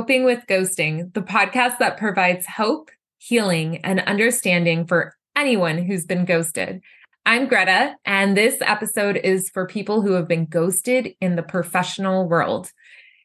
Coping with Ghosting, the podcast that provides hope, healing, and understanding for anyone who's been ghosted. I'm Gretta, and this episode is for people who have been ghosted in the professional world.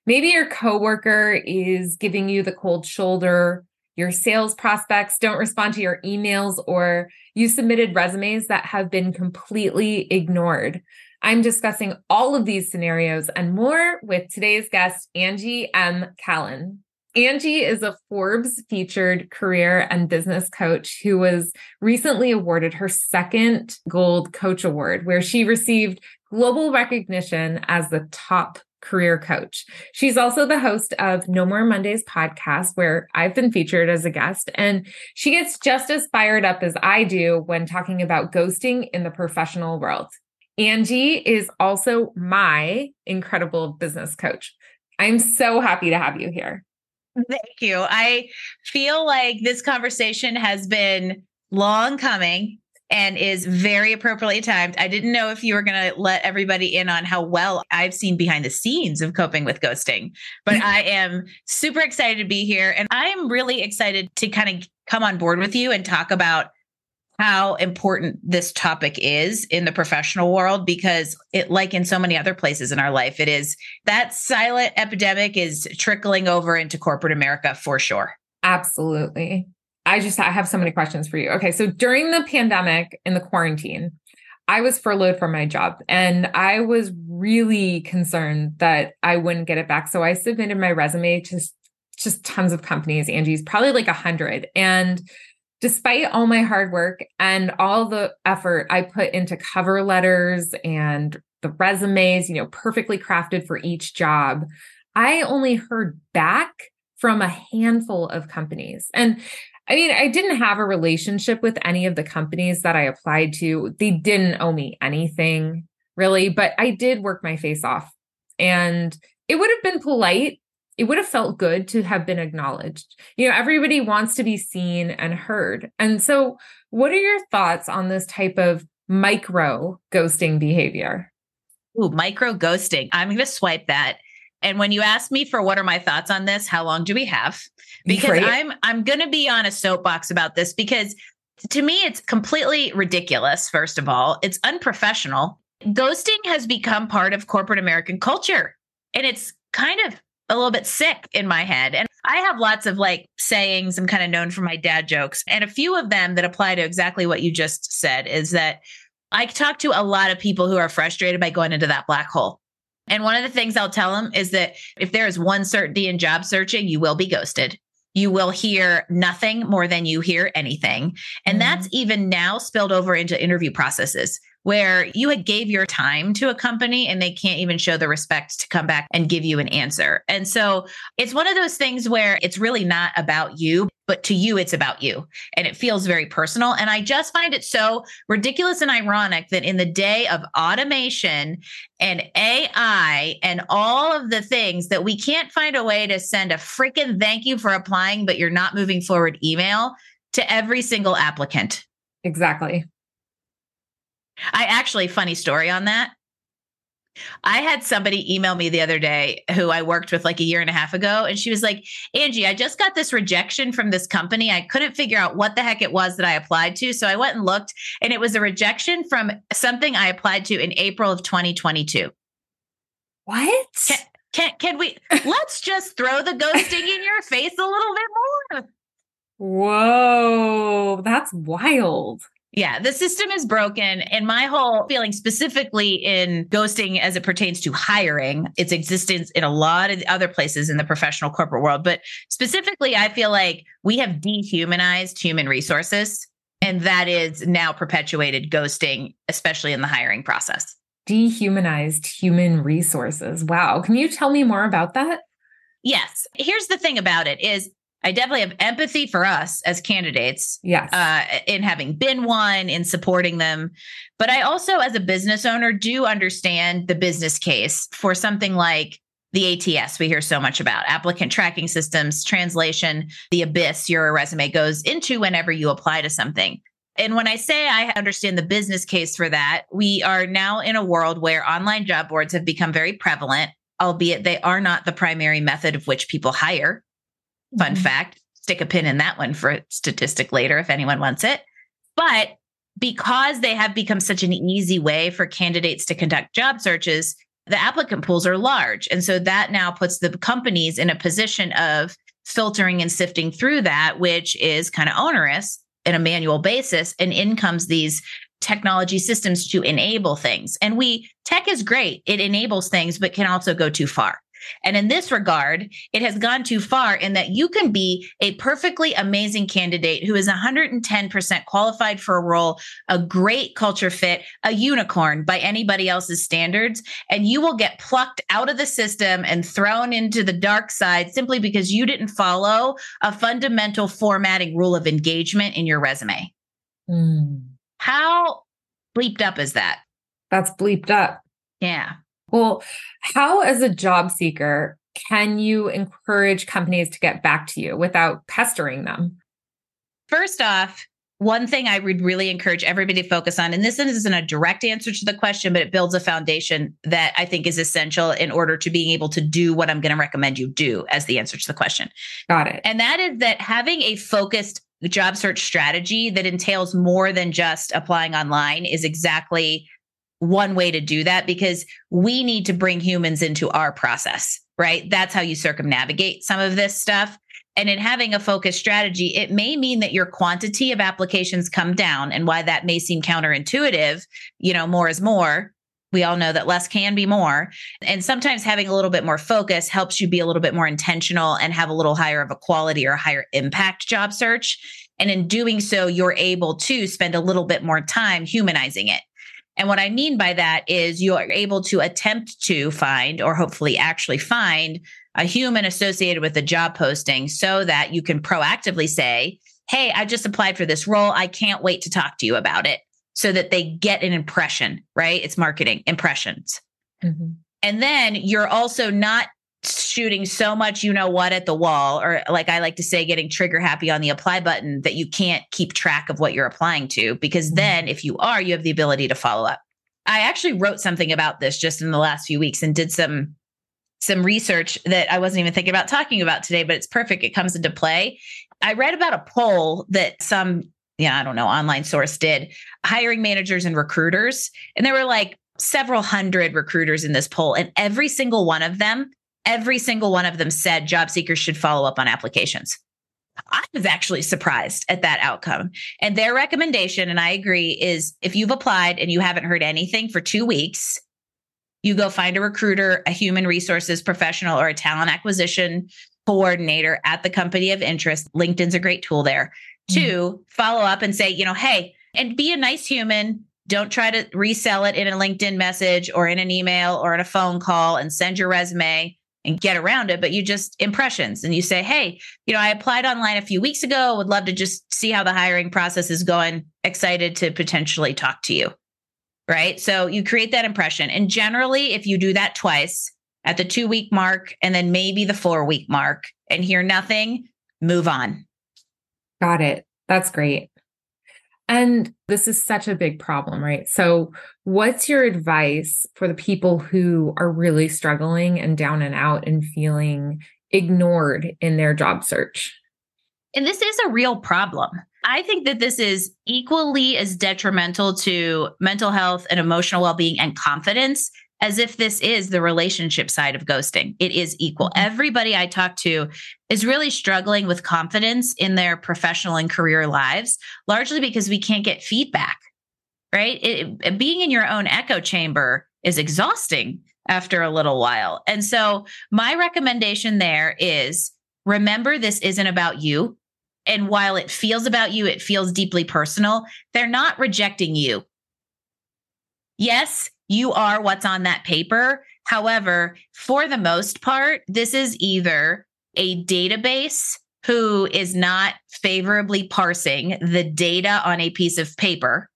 Maybe your coworker is giving you the cold shoulder, your sales prospects don't respond to your emails, or you submitted resumes that have been completely ignored. I'm discussing all of these scenarios and more with today's guest, Angie M. Callen. Angie is a Forbes featured career and business coach who was recently awarded her second Gold Coach Award, where she received global recognition as the top career coach. She's also the host of No More Mondays podcast, where I've been featured as a guest, and she gets just as fired up as I do when talking about ghosting in the professional world. Angie is also my incredible business coach. I'm so happy to have you here. Thank you. I feel like this conversation has been long coming and is very appropriately timed. I didn't know if you were going to let everybody in on how well I've seen behind the scenes of coping with ghosting, but I am super excited to be here. And I'm really excited to kind of come on board with you and talk about how important this topic is in the professional world because it like in so many other places in our life it is that silent epidemic is trickling over into corporate america for sure. Absolutely. I just i have so many questions for you. Okay so during the pandemic in the quarantine i was furloughed from my job and i was really concerned that i wouldn't get it back. So i submitted my resume to just tons of companies angie's probably like a hundred. And despite all my hard work and all the effort I put into cover letters and the resumes, you know, perfectly crafted for each job, I only heard back from a handful of companies. And I mean, I didn't have a relationship with any of the companies that I applied to. They didn't owe me anything really, but I did work my face off. And it would have been polite it would have felt good to have been acknowledged. You know, everybody wants to be seen and heard. And so, what are your thoughts on this type of micro ghosting behavior? Ooh, micro ghosting. I'm going to swipe that. And when you ask me for what are my thoughts on this, how long do we have? Because Great. I'm I'm going to be on a soapbox about this because to me it's completely ridiculous first of all. It's unprofessional. Ghosting has become part of corporate American culture. And it's kind of a little bit sick in my head. And I have lots of like sayings I'm kind of known for my dad jokes. And a few of them that apply to exactly what you just said is that I talk to a lot of people who are frustrated by going into that black hole. And one of the things I'll tell them is that if there is one certainty in job searching, you will be ghosted. You will hear nothing more than you hear anything. And mm-hmm. that's even now spilled over into interview processes where you had gave your time to a company and they can't even show the respect to come back and give you an answer. And so it's one of those things where it's really not about you, but to you, it's about you. And it feels very personal. And I just find it so ridiculous and ironic that in the day of automation and AI and all of the things that we can't find a way to send a freaking thank you for applying, but you're not moving forward email to every single applicant. Exactly. I actually, funny story on that. I had somebody email me the other day who I worked with like a year and a half ago. And she was like, Angie, I just got this rejection from this company. I couldn't figure out what the heck it was that I applied to. So I went and looked, and it was a rejection from something I applied to in April of 2022. What? Can, can, can we let's just throw the ghosting in your face a little bit more? Whoa, that's wild. Yeah, the system is broken. And my whole feeling, specifically in ghosting as it pertains to hiring, its existence in a lot of other places in the professional corporate world. But specifically, I feel like we have dehumanized human resources. And that is now perpetuated ghosting, especially in the hiring process. Dehumanized human resources. Wow. Can you tell me more about that? Yes. Here's the thing about it is I definitely have empathy for us as candidates. Yes. Uh, in having been one, in supporting them. But I also, as a business owner, do understand the business case for something like the ATS we hear so much about applicant tracking systems, translation, the abyss your resume goes into whenever you apply to something. And when I say I understand the business case for that, we are now in a world where online job boards have become very prevalent albeit they are not the primary method of which people hire. Fun mm-hmm. fact, stick a pin in that one for a statistic later if anyone wants it. But because they have become such an easy way for candidates to conduct job searches, the applicant pools are large. And so that now puts the companies in a position of filtering and sifting through that, which is kind of onerous in a manual basis. And in comes these technology systems to enable things. And we, tech is great, it enables things, but can also go too far. And in this regard, it has gone too far in that you can be a perfectly amazing candidate who is 110% qualified for a role, a great culture fit, a unicorn by anybody else's standards, and you will get plucked out of the system and thrown into the dark side simply because you didn't follow a fundamental formatting rule of engagement in your resume. Mm. How bleeped up is that? That's bleeped up. Yeah. Well, how, as a job seeker, can you encourage companies to get back to you without pestering them? First off, one thing I would really encourage everybody to focus on, and this isn't a direct answer to the question, but it builds a foundation that I think is essential in order to being able to do what I'm going to recommend you do as the answer to the question. Got it. And that is that having a focused job search strategy that entails more than just applying online is exactly one way to do that because we need to bring humans into our process, right? That's how you circumnavigate some of this stuff. And in having a focused strategy, it may mean that your quantity of applications come down. And why that may seem counterintuitive, you know, more is more. We all know that less can be more. And sometimes having a little bit more focus helps you be a little bit more intentional and have a little higher of a quality or higher impact job search. And in doing so, you're able to spend a little bit more time humanizing it. And what I mean by that is you are able to attempt to find, or hopefully actually find, a human associated with a job posting so that you can proactively say, Hey, I just applied for this role. I can't wait to talk to you about it so that they get an impression, right? It's marketing impressions. Mm-hmm. And then you're also not shooting so much you know what at the wall or like i like to say getting trigger happy on the apply button that you can't keep track of what you're applying to because mm-hmm. then if you are you have the ability to follow up. I actually wrote something about this just in the last few weeks and did some some research that i wasn't even thinking about talking about today but it's perfect. It comes into play. I read about a poll that some yeah i don't know online source did hiring managers and recruiters and there were like several hundred recruiters in this poll and every single one of them every single one of them said job seekers should follow up on applications. I was actually surprised at that outcome. And their recommendation, and I agree, is if you've applied and you haven't heard anything for two weeks, you go find a recruiter, a human resources professional, or a talent acquisition coordinator at the company of interest. LinkedIn's a great tool there mm-hmm. to follow up and say, you know, hey, and be a nice human. Don't try to resell it in a LinkedIn message or in an email or in a phone call and send your resume and get around it, but you just impressions and you say, Hey, you know, I applied online a few weeks ago. Would love to just see how the hiring process is going. Excited to potentially talk to you. Right. So you create that impression. And generally, if you do that twice at the two week mark and then maybe the four week mark and hear nothing, move on. Got it. That's great. And this is such a big problem, right? So, what's your advice for the people who are really struggling and down and out and feeling ignored in their job search? And this is a real problem. I think that this is equally as detrimental to mental health and emotional well being and confidence as if this is the relationship side of ghosting. It is equal. Mm-hmm. Everybody I talk to is really struggling with confidence in their professional and career lives, largely because we can't get feedback, right? It, being in your own echo chamber is exhausting after a little while. And so, my recommendation there is remember this isn't about you. And while it feels about you, it feels deeply personal. They're not rejecting you. Yes, you are what's on that paper. However, for the most part, this is either a database who is not favorably parsing the data on a piece of paper,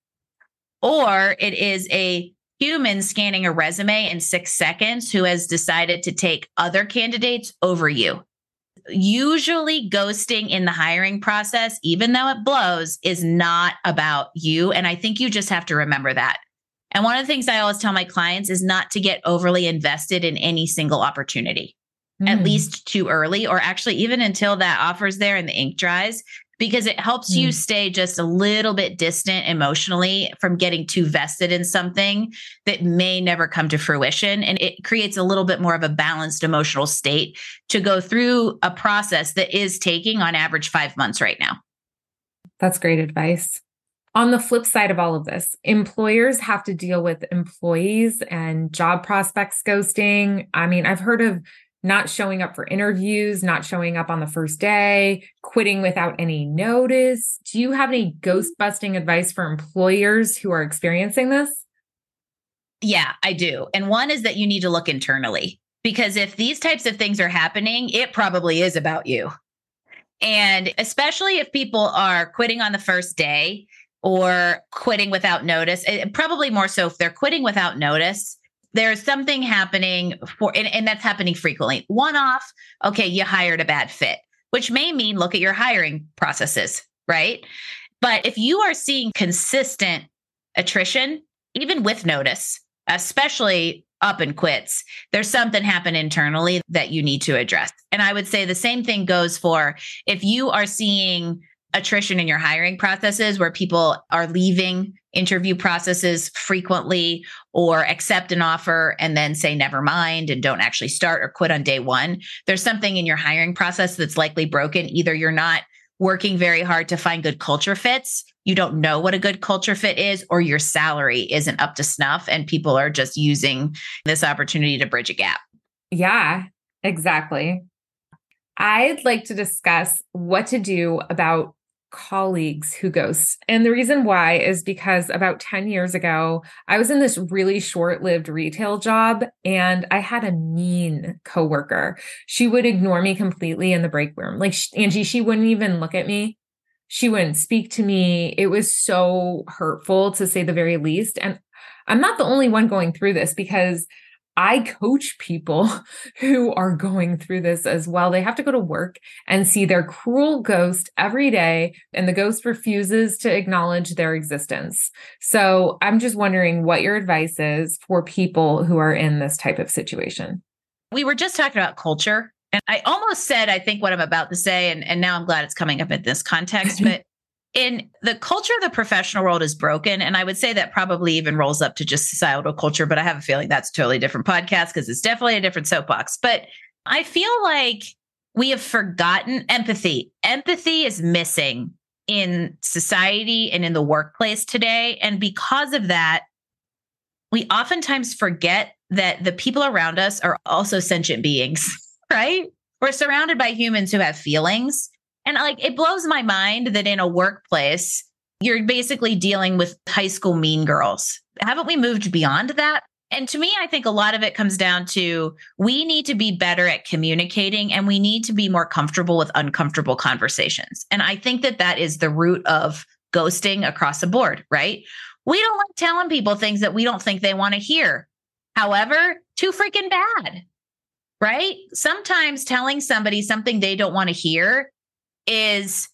or it is a human scanning a resume in six seconds who has decided to take other candidates over you. Usually, ghosting in the hiring process, even though it blows, is not about you. And I think you just have to remember that And one of the things I always tell my clients is not to get overly invested in any single opportunity, mm. at least too early, or actually even until that offer's there and the ink dries, because it helps mm. you stay just a little bit distant emotionally from getting too vested in something that may never come to fruition. And it creates a little bit more of a balanced emotional state to go through a process that is taking on average five months right now. That's great advice. On the flip side of all of this, employers have to deal with employees and job prospects ghosting. I mean, I've heard of not showing up for interviews, not showing up on the first day, quitting without any notice. Do you have any ghost busting advice for employers who are experiencing this? Yeah, I do. And one is that you need to look internally because if these types of things are happening, it probably is about you. And especially if people are quitting on the first day, or quitting without notice. It, probably more so if they're quitting without notice. There's something happening for, and, and that's happening frequently. One off, okay, you hired a bad fit, which may mean look at your hiring processes, right? But if you are seeing consistent attrition, even with notice, especially up and quits, there's something happen internally that you need to address. And I would say the same thing goes for if you are seeing attrition in your hiring processes where people are leaving interview processes frequently or accept an offer and then say never mind and don't actually start or quit on day one. There's something in your hiring process that's likely broken. Either you're not working very hard to find good culture fits you don't know what a good culture fit is or your salary isn't up to snuff and people are just using this opportunity to bridge a gap. Yeah exactly. I'd like to discuss what to do about colleagues who ghost. And the reason why is because about 10 years ago, I was in this really short lived retail job and I had a mean coworker. She would ignore me completely in the break room. Like Angie, she wouldn't even look at me. She wouldn't speak to me. It was so hurtful to say the very least. And I'm not the only one going through this because I coach people who are going through this as well. They have to go to work and see their cruel ghost every day, and the ghost refuses to acknowledge their existence. So I'm just wondering what your advice is for people who are in this type of situation. We were just talking about culture. And I almost said, I think what I'm about to say, and, and now I'm glad it's coming up in this context. But in the culture of the professional world is broken and i would say that probably even rolls up to just societal culture but i have a feeling that's a totally different podcast because it's definitely a different soapbox. But i feel like we have forgotten empathy. Empathy is missing in society and in the workplace today and because of that we oftentimes forget that the people around us are also sentient beings right? We're surrounded by humans who have feelings and like it blows my mind that in a workplace, you're basically dealing with high school mean girls. Haven't we moved beyond that? And to me, I think a lot of it comes down to we need to be better at communicating and we need to be more comfortable with uncomfortable conversations. And I think that that is the root of ghosting across the board, right? We don't like telling people things that we don't think they want to hear. However, too freaking bad, right? Sometimes telling somebody something they don't want to hear is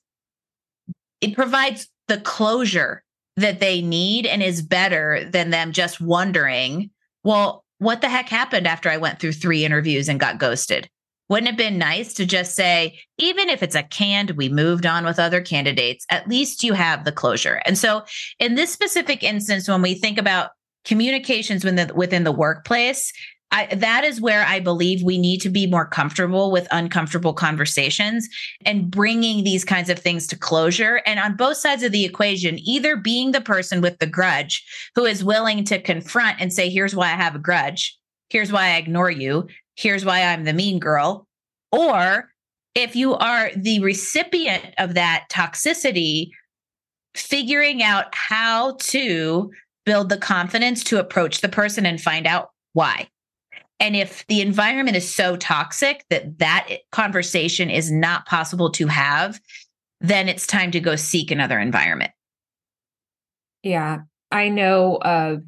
it provides the closure that they need and is better than them just wondering, well, what the heck happened after I went through three interviews and got ghosted? Wouldn't it have been nice to just say, even if it's a canned, we moved on with other candidates, at least you have the closure. And so, in this specific instance, when we think about communications within the, within the workplace, I, that is where I believe we need to be more comfortable with uncomfortable conversations and bringing these kinds of things to closure. And on both sides of the equation, either being the person with the grudge who is willing to confront and say, here's why I have a grudge. Here's why I ignore you. Here's why I'm the mean girl. Or if you are the recipient of that toxicity, figuring out how to build the confidence to approach the person and find out why. And if the environment is so toxic that that conversation is not possible to have, then it's time to go seek another environment. Yeah. I know of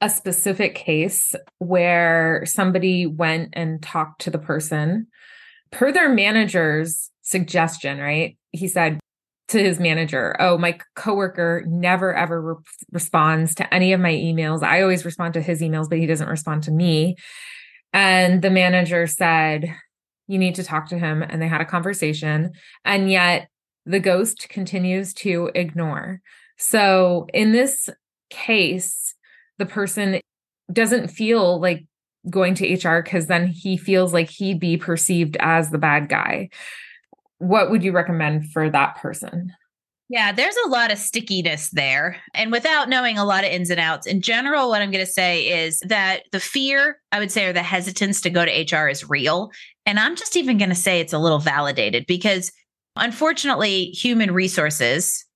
a specific case where somebody went and talked to the person per their manager's suggestion, right? He said, to his manager, "Oh, my coworker never ever re- responds to any of my emails. I always respond to his emails, but he doesn't respond to me." And the manager said, "You need to talk to him." And they had a conversation, and yet the ghost continues to ignore. So, in this case, the person doesn't feel like going to HR because then he feels like he'd be perceived as the bad guy. What would you recommend for that person? Yeah, there's a lot of stickiness there. And without knowing a lot of ins and outs, in general, what I'm going to say is that the fear, I would say, or the hesitance to go to HR is real. And I'm just even going to say it's a little validated because unfortunately, human resources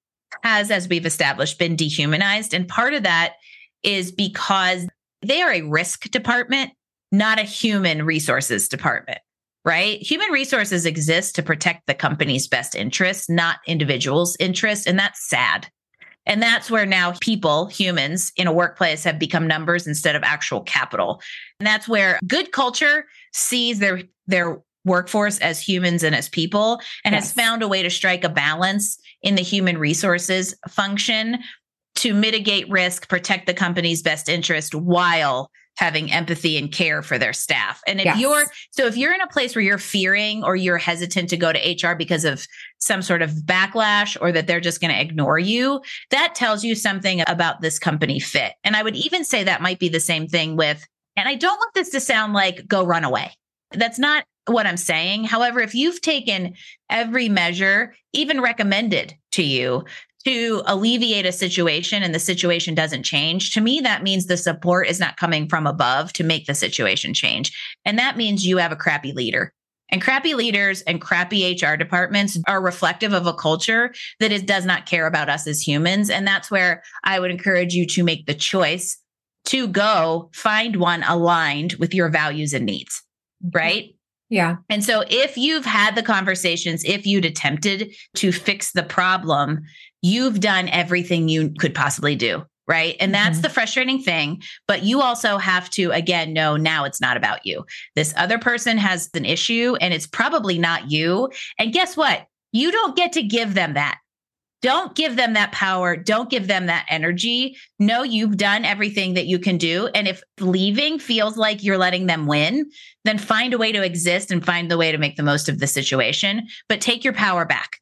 has, as we've established, been dehumanized. And part of that is because they are a risk department not a human resources department, right? Human resources exist to protect the company's best interests, not individuals' interests. And that's sad. And that's where now people, humans in a workplace have become numbers instead of actual capital. And that's where good culture sees their their workforce as humans and as people and yes. has found a way to strike a balance in the human resources function to mitigate risk, protect the company's best interest while having empathy and care for their staff. And if yes. you're so if you're in a place where you're fearing or you're hesitant to go to HR because of some sort of backlash or that they're just going to ignore you, that tells you something about this company fit. And I would even say that might be the same thing with and I don't want this to sound like go run away. That's not what I'm saying. However, if you've taken every measure, even recommended to you to alleviate a situation and the situation doesn't change, to me, that means the support is not coming from above to make the situation change. And that means you have a crappy leader. And crappy leaders and crappy HR departments are reflective of a culture that is, does not care about us as humans. And that's where I would encourage you to make the choice to go find one aligned with your values and needs, mm-hmm. right? Yeah. And so if you've had the conversations, if you'd attempted to fix the problem, you've done everything you could possibly do. Right. And that's mm-hmm. the frustrating thing. But you also have to, again, know now it's not about you. This other person has an issue and it's probably not you. And guess what? You don't get to give them that. Don't give them that power. Don't give them that energy. No, you've done everything that you can do. And if leaving feels like you're letting them win, then find a way to exist and find the way to make the most of the situation, but take your power back.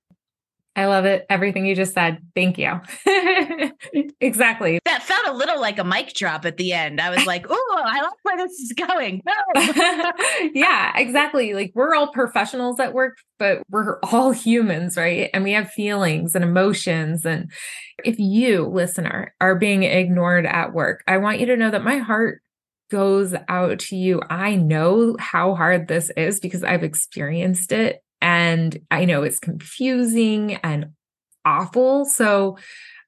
I love it. Everything you just said. Thank you. exactly. That felt a little like a mic drop at the end. I was like, oh, I like where this is going. yeah, exactly. Like we're all professionals at work, but we're all humans, right? And we have feelings and emotions. And if you, listener, are being ignored at work, I want you to know that my heart goes out to you. I know how hard this is because I've experienced it and I know it's confusing and awful. So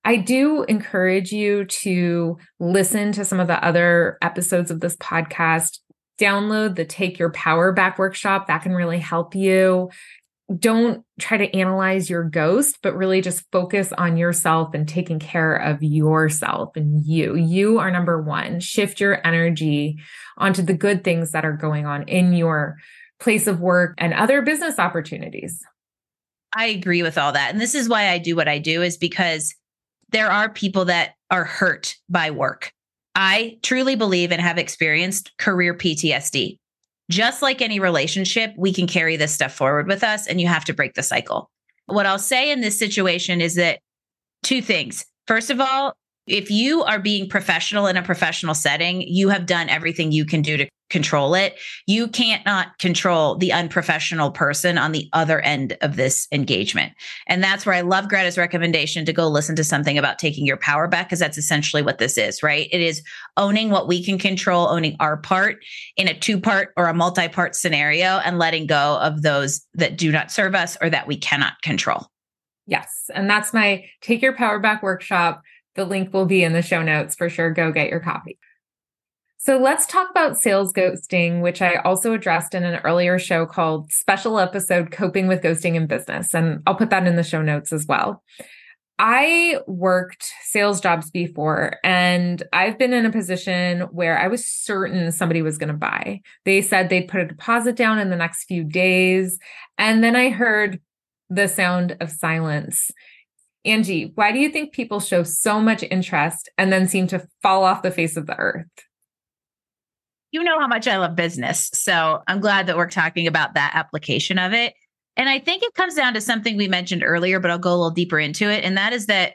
I do encourage you to listen to some of the other episodes of this podcast. Download the Take Your Power Back workshop. That can really help you. Don't try to analyze your ghost, but really just focus on yourself and taking care of yourself and you. You are number one. Shift your energy onto the good things that are going on in your place of work and other business opportunities. I agree with all that. And this is why I do what I do is because there are people that are hurt by work. I truly believe and have experienced career PTSD. Just like any relationship, we can carry this stuff forward with us and you have to break the cycle. What I'll say in this situation is that two things. First of all, if you are being professional in a professional setting, you have done everything you can do to control it. You can't not control the unprofessional person on the other end of this engagement. And that's where I love Gretta's recommendation to go listen to something about taking your power back, because that's essentially what this is, right? It is owning what we can control, owning our part in a two part or a multi part scenario, and letting go of those that do not serve us or that we cannot control. Yes. And that's my Take Your Power Back workshop. The link will be in the show notes for sure. Go get your copy. So let's talk about sales ghosting, which I also addressed in an earlier show called Special Episode Coping with Ghosting in Business. And I'll put that in the show notes as well. I worked sales jobs before, and I've been in a position where I was certain somebody was going to buy. They said they'd put a deposit down in the next few days. And then I heard the sound of silence. Angie, why do you think people show so much interest and then seem to fall off the face of the earth? You know how much I love business. So I'm glad that we're talking about that application of it. And I think it comes down to something we mentioned earlier, but I'll go a little deeper into it. And that is that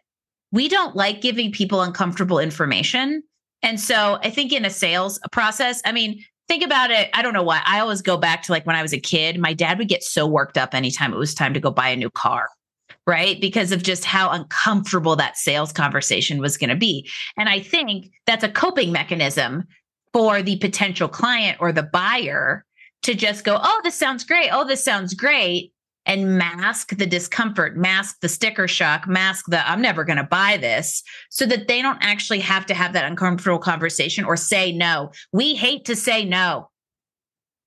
we don't like giving people uncomfortable information. And so I think in a sales process, I mean, think about it. I don't know why. I always go back to like when I was a kid, my dad would get so worked up anytime it was time to go buy a new car right? Because of just how uncomfortable that sales conversation was going to be. And I think that's a coping mechanism for the potential client or the buyer to just go, oh, this sounds great. Oh, this sounds great. And mask the discomfort, mask the sticker shock, mask the I'm never going to buy this so that they don't actually have to have that uncomfortable conversation or say no. We hate to say no.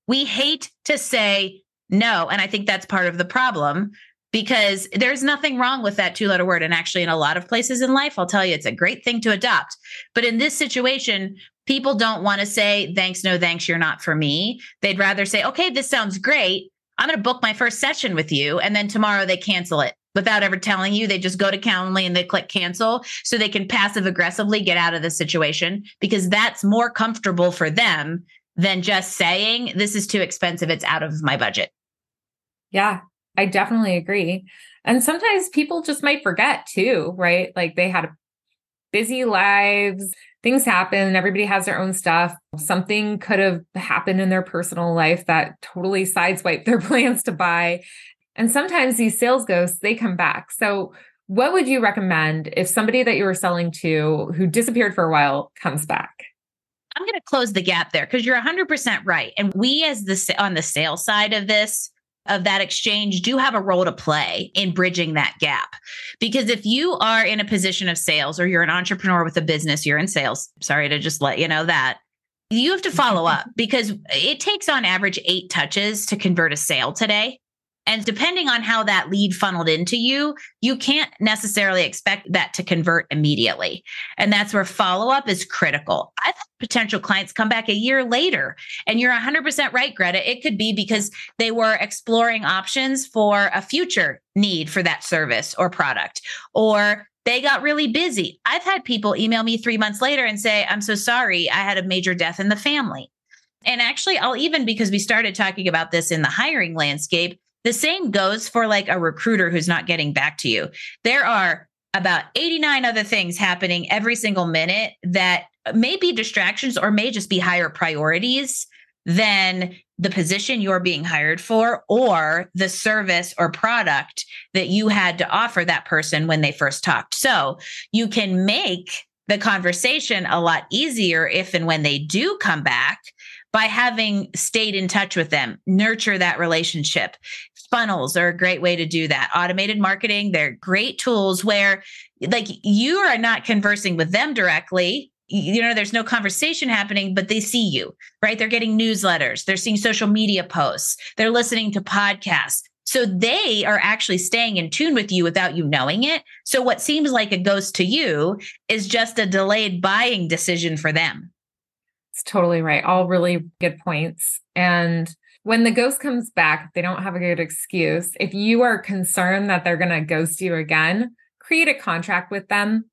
We hate to say no. And I think that's part of the problem because there's nothing wrong with that two letter word. And actually, in a lot of places in life, I'll tell you, it's a great thing to adopt. But in this situation, people don't want to say, thanks, no thanks, you're not for me. They'd rather say, okay, this sounds great. I'm going to book my first session with you. And then tomorrow they cancel it without ever telling you. They just go to Calendly and they click cancel so they can passive aggressively get out of the situation because that's more comfortable for them than just saying, this is too expensive. It's out of my budget. Yeah, I definitely agree. And sometimes people just might forget too, right? Like they had busy lives, things happen, everybody has their own stuff. Something could have happened in their personal life that totally sideswiped their plans to buy. And sometimes these sales ghosts, they come back. So, what would you recommend if somebody that you were selling to who disappeared for a while comes back? I'm going to close the gap there because you're 100% right. And we, as the on the sales side of this, of that exchange do have a role to play in bridging that gap. Because if you are in a position of sales or you're an entrepreneur with a business, you're in sales, sorry to just let you know that, you have to follow up because it takes on average eight touches to convert a sale today. And depending on how that lead funneled into you, you can't necessarily expect that to convert immediately. And that's where follow up is critical. I've had potential clients come back a year later, and you're 100% right, Gretta. It could be because they were exploring options for a future need for that service or product, or they got really busy. I've had people email me three months later and say, I'm so sorry, I had a major death in the family. And actually, I'll even, because we started talking about this in the hiring landscape, the same goes for like a recruiter who's not getting back to you. There are about 89 other things happening every single minute that may be distractions or may just be higher priorities than the position you're being hired for or the service or product that you had to offer that person when they first talked. So you can make the conversation a lot easier if and when they do come back by having stayed in touch with them, nurture that relationship. Funnels are a great way to do that. Automated marketing, they're great tools where like you are not conversing with them directly. You know, there's no conversation happening, but they see you, right? They're getting newsletters, they're seeing social media posts, they're listening to podcasts. So they are actually staying in tune with you without you knowing it. So what seems like a ghost to you is just a delayed buying decision for them. It's totally right. All really good points. And when the ghost comes back, they don't have a good excuse. If you are concerned that they're going to ghost you again, create a contract with them,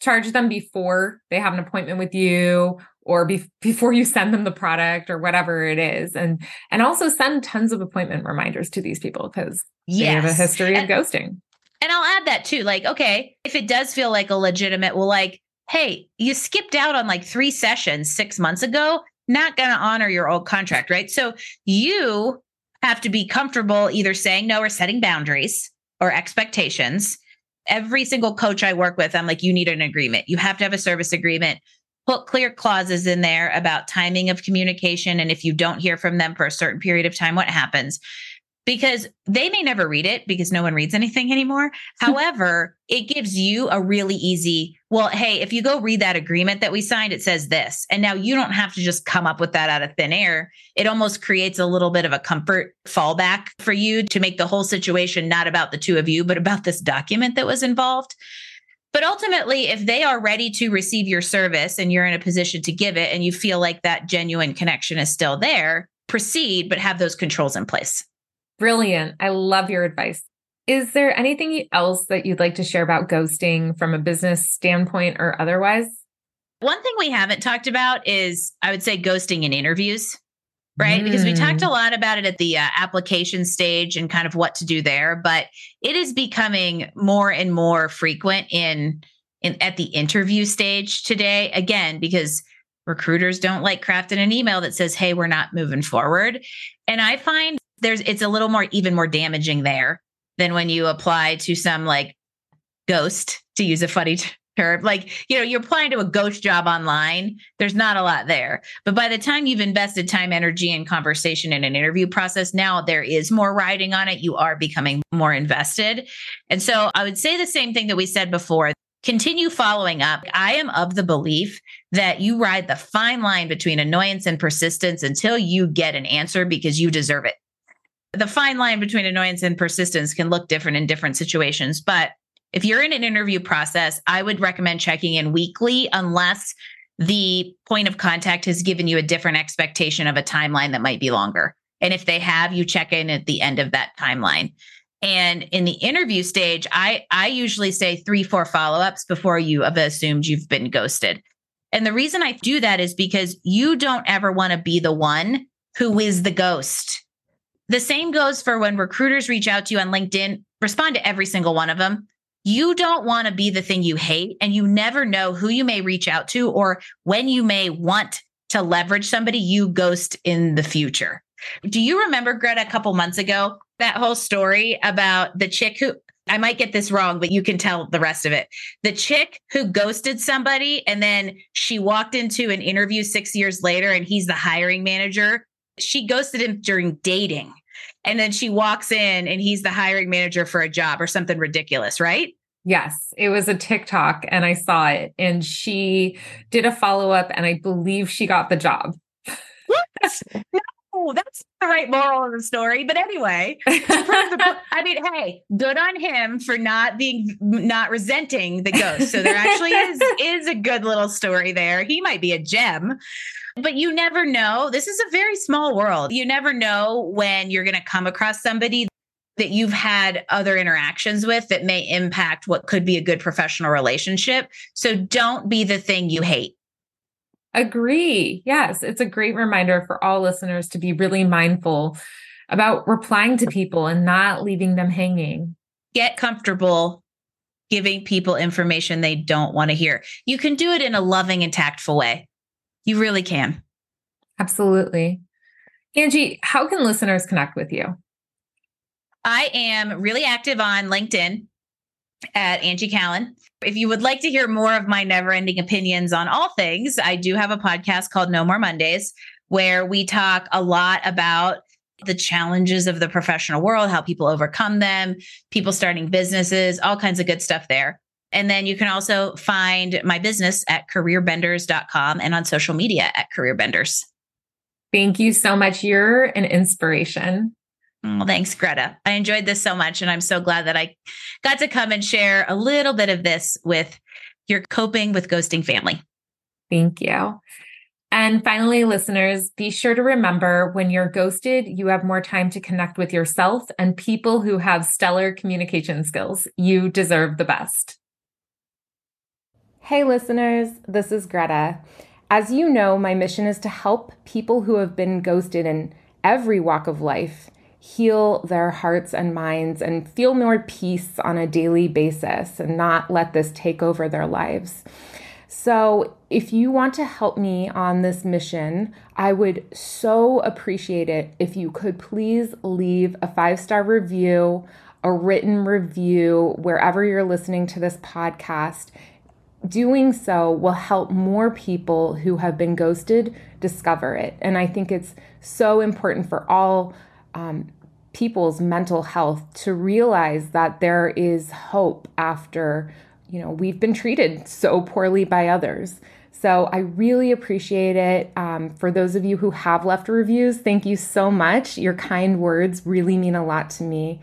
charge them before they have an appointment with you or be- before you send them the product or whatever it is and and also send tons of appointment reminders to these people because yes. they have a history of ghosting and i'll add that too like okay if it does feel like a legitimate well like hey, you skipped out on like three sessions six months ago, not going to honor your old contract, right? So you have to be comfortable either saying no or setting boundaries or expectations. Every single coach I work with, I'm like, you need an agreement. You have to have a service agreement. Put clear clauses in there about timing of communication. And if you don't hear from them for a certain period of time, what happens? Because they may never read it because no one reads anything anymore. However, it gives you a really easy, well, hey, if you go read that agreement that we signed, it says this. And now you don't have to just come up with that out of thin air. It almost creates a little bit of a comfort fallback for you to make the whole situation not about the two of you, but about this document that was involved. But ultimately, if they are ready to receive your service and you're in a position to give it and you feel like that genuine connection is still there, proceed, but have those controls in place. Brilliant. I love your advice. Is there anything else that you'd like to share about ghosting from a business standpoint or otherwise? One thing we haven't talked about is, I would say, ghosting in interviews, right? Mm. Because we talked a mm. lot about it at the uh, application stage and kind of what to do there, but it is becoming more and more frequent in, in at the interview stage today. Again, because recruiters don't like crafting an email that says, "Hey, we're not moving forward," and I find there's it's a little more even more damaging there than when you apply to some like ghost to use a funny term. Like you know you're applying to a ghost job online there's not a lot there. But by the time you've invested time energy and conversation in an interview process now there is more writing on it. You are becoming more invested. And so i would say the same thing that we said before. Continue following up. I am of the belief that you ride the fine line between annoyance and persistence until you get an answer because you deserve it the fine line between annoyance and persistence can look different in different situations. But if you're in an interview process, I would recommend checking in weekly unless the point of contact has given you a different expectation of a timeline that might be longer. And if they have, you check in at the end of that timeline. And in the interview stage, I I usually say three, four follow-ups before you have assumed you've been ghosted. And the reason I do that is because you don't ever want to be the one who is the ghost. The same goes for when recruiters reach out to you on LinkedIn, respond to every single one of them. You don't want to be the thing you hate, and you never know who you may reach out to or when you may want to leverage somebody you ghost in the future. Do you remember, Gretta, a couple months ago, that whole story about the chick who I might get this wrong, but you can tell the rest of it. The chick who ghosted somebody and then she walked into an interview six years later and he's the hiring manager. She ghosted him during dating. And then she walks in and he's the hiring manager for a job or something ridiculous, right? Yes, it was a TikTok and I saw it. And she did a follow up and I believe she got the job. no, that's the right moral of the story. But anyway, the, I mean, hey, good on him for not being not resenting the ghost. So there actually is is a good little story there. He might be a gem. But you never know. This is a very small world. You never know when you're going to come across somebody that you've had other interactions with that may impact what could be a good professional relationship. So don't be the thing you hate. Agree. Yes, it's a great reminder for all listeners to be really mindful about replying to people and not leaving them hanging. Get comfortable giving people information they don't want to hear. You can do it in a loving and tactful way. You really can. Absolutely. Angie, how can listeners connect with you? I am really active on LinkedIn at Angie Callen. If you would like to hear more of my never ending opinions on all things, I do have a podcast called No More Mondays where we talk a lot about the challenges of the professional world, how people overcome them, people starting businesses, all kinds of good stuff there. And then you can also find my business at careerbenders.com and on social media at careerbenders. Thank you so much. You're an inspiration. Well, thanks, Gretta. I enjoyed this so much. And I'm so glad that I got to come and share a little bit of this with your coping with ghosting family. Thank you. And finally, listeners, be sure to remember when you're ghosted, you have more time to connect with yourself and people who have stellar communication skills. You deserve the best. Hey, listeners, this is Gretta. As you know, my mission is to help people who have been ghosted in every walk of life heal their hearts and minds and feel more peace on a daily basis and not let this take over their lives. So, if you want to help me on this mission, I would so appreciate it if you could please leave a five star review, a written review, wherever you're listening to this podcast doing so will help more people who have been ghosted discover it. And I think it's so important for all um, people's mental health to realize that there is hope after, you know, we've been treated so poorly by others. So I really appreciate it. Um, for those of you who have left reviews, thank you so much. Your kind words really mean a lot to me.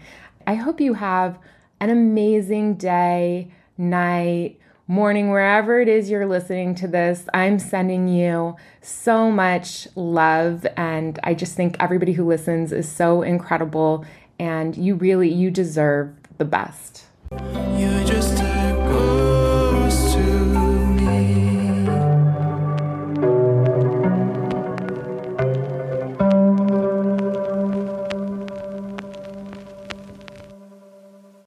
I hope you have an amazing day, night, morning, wherever it is you're listening to this. I'm sending you so much love. And I just think everybody who listens is so incredible. And you really, you deserve the best.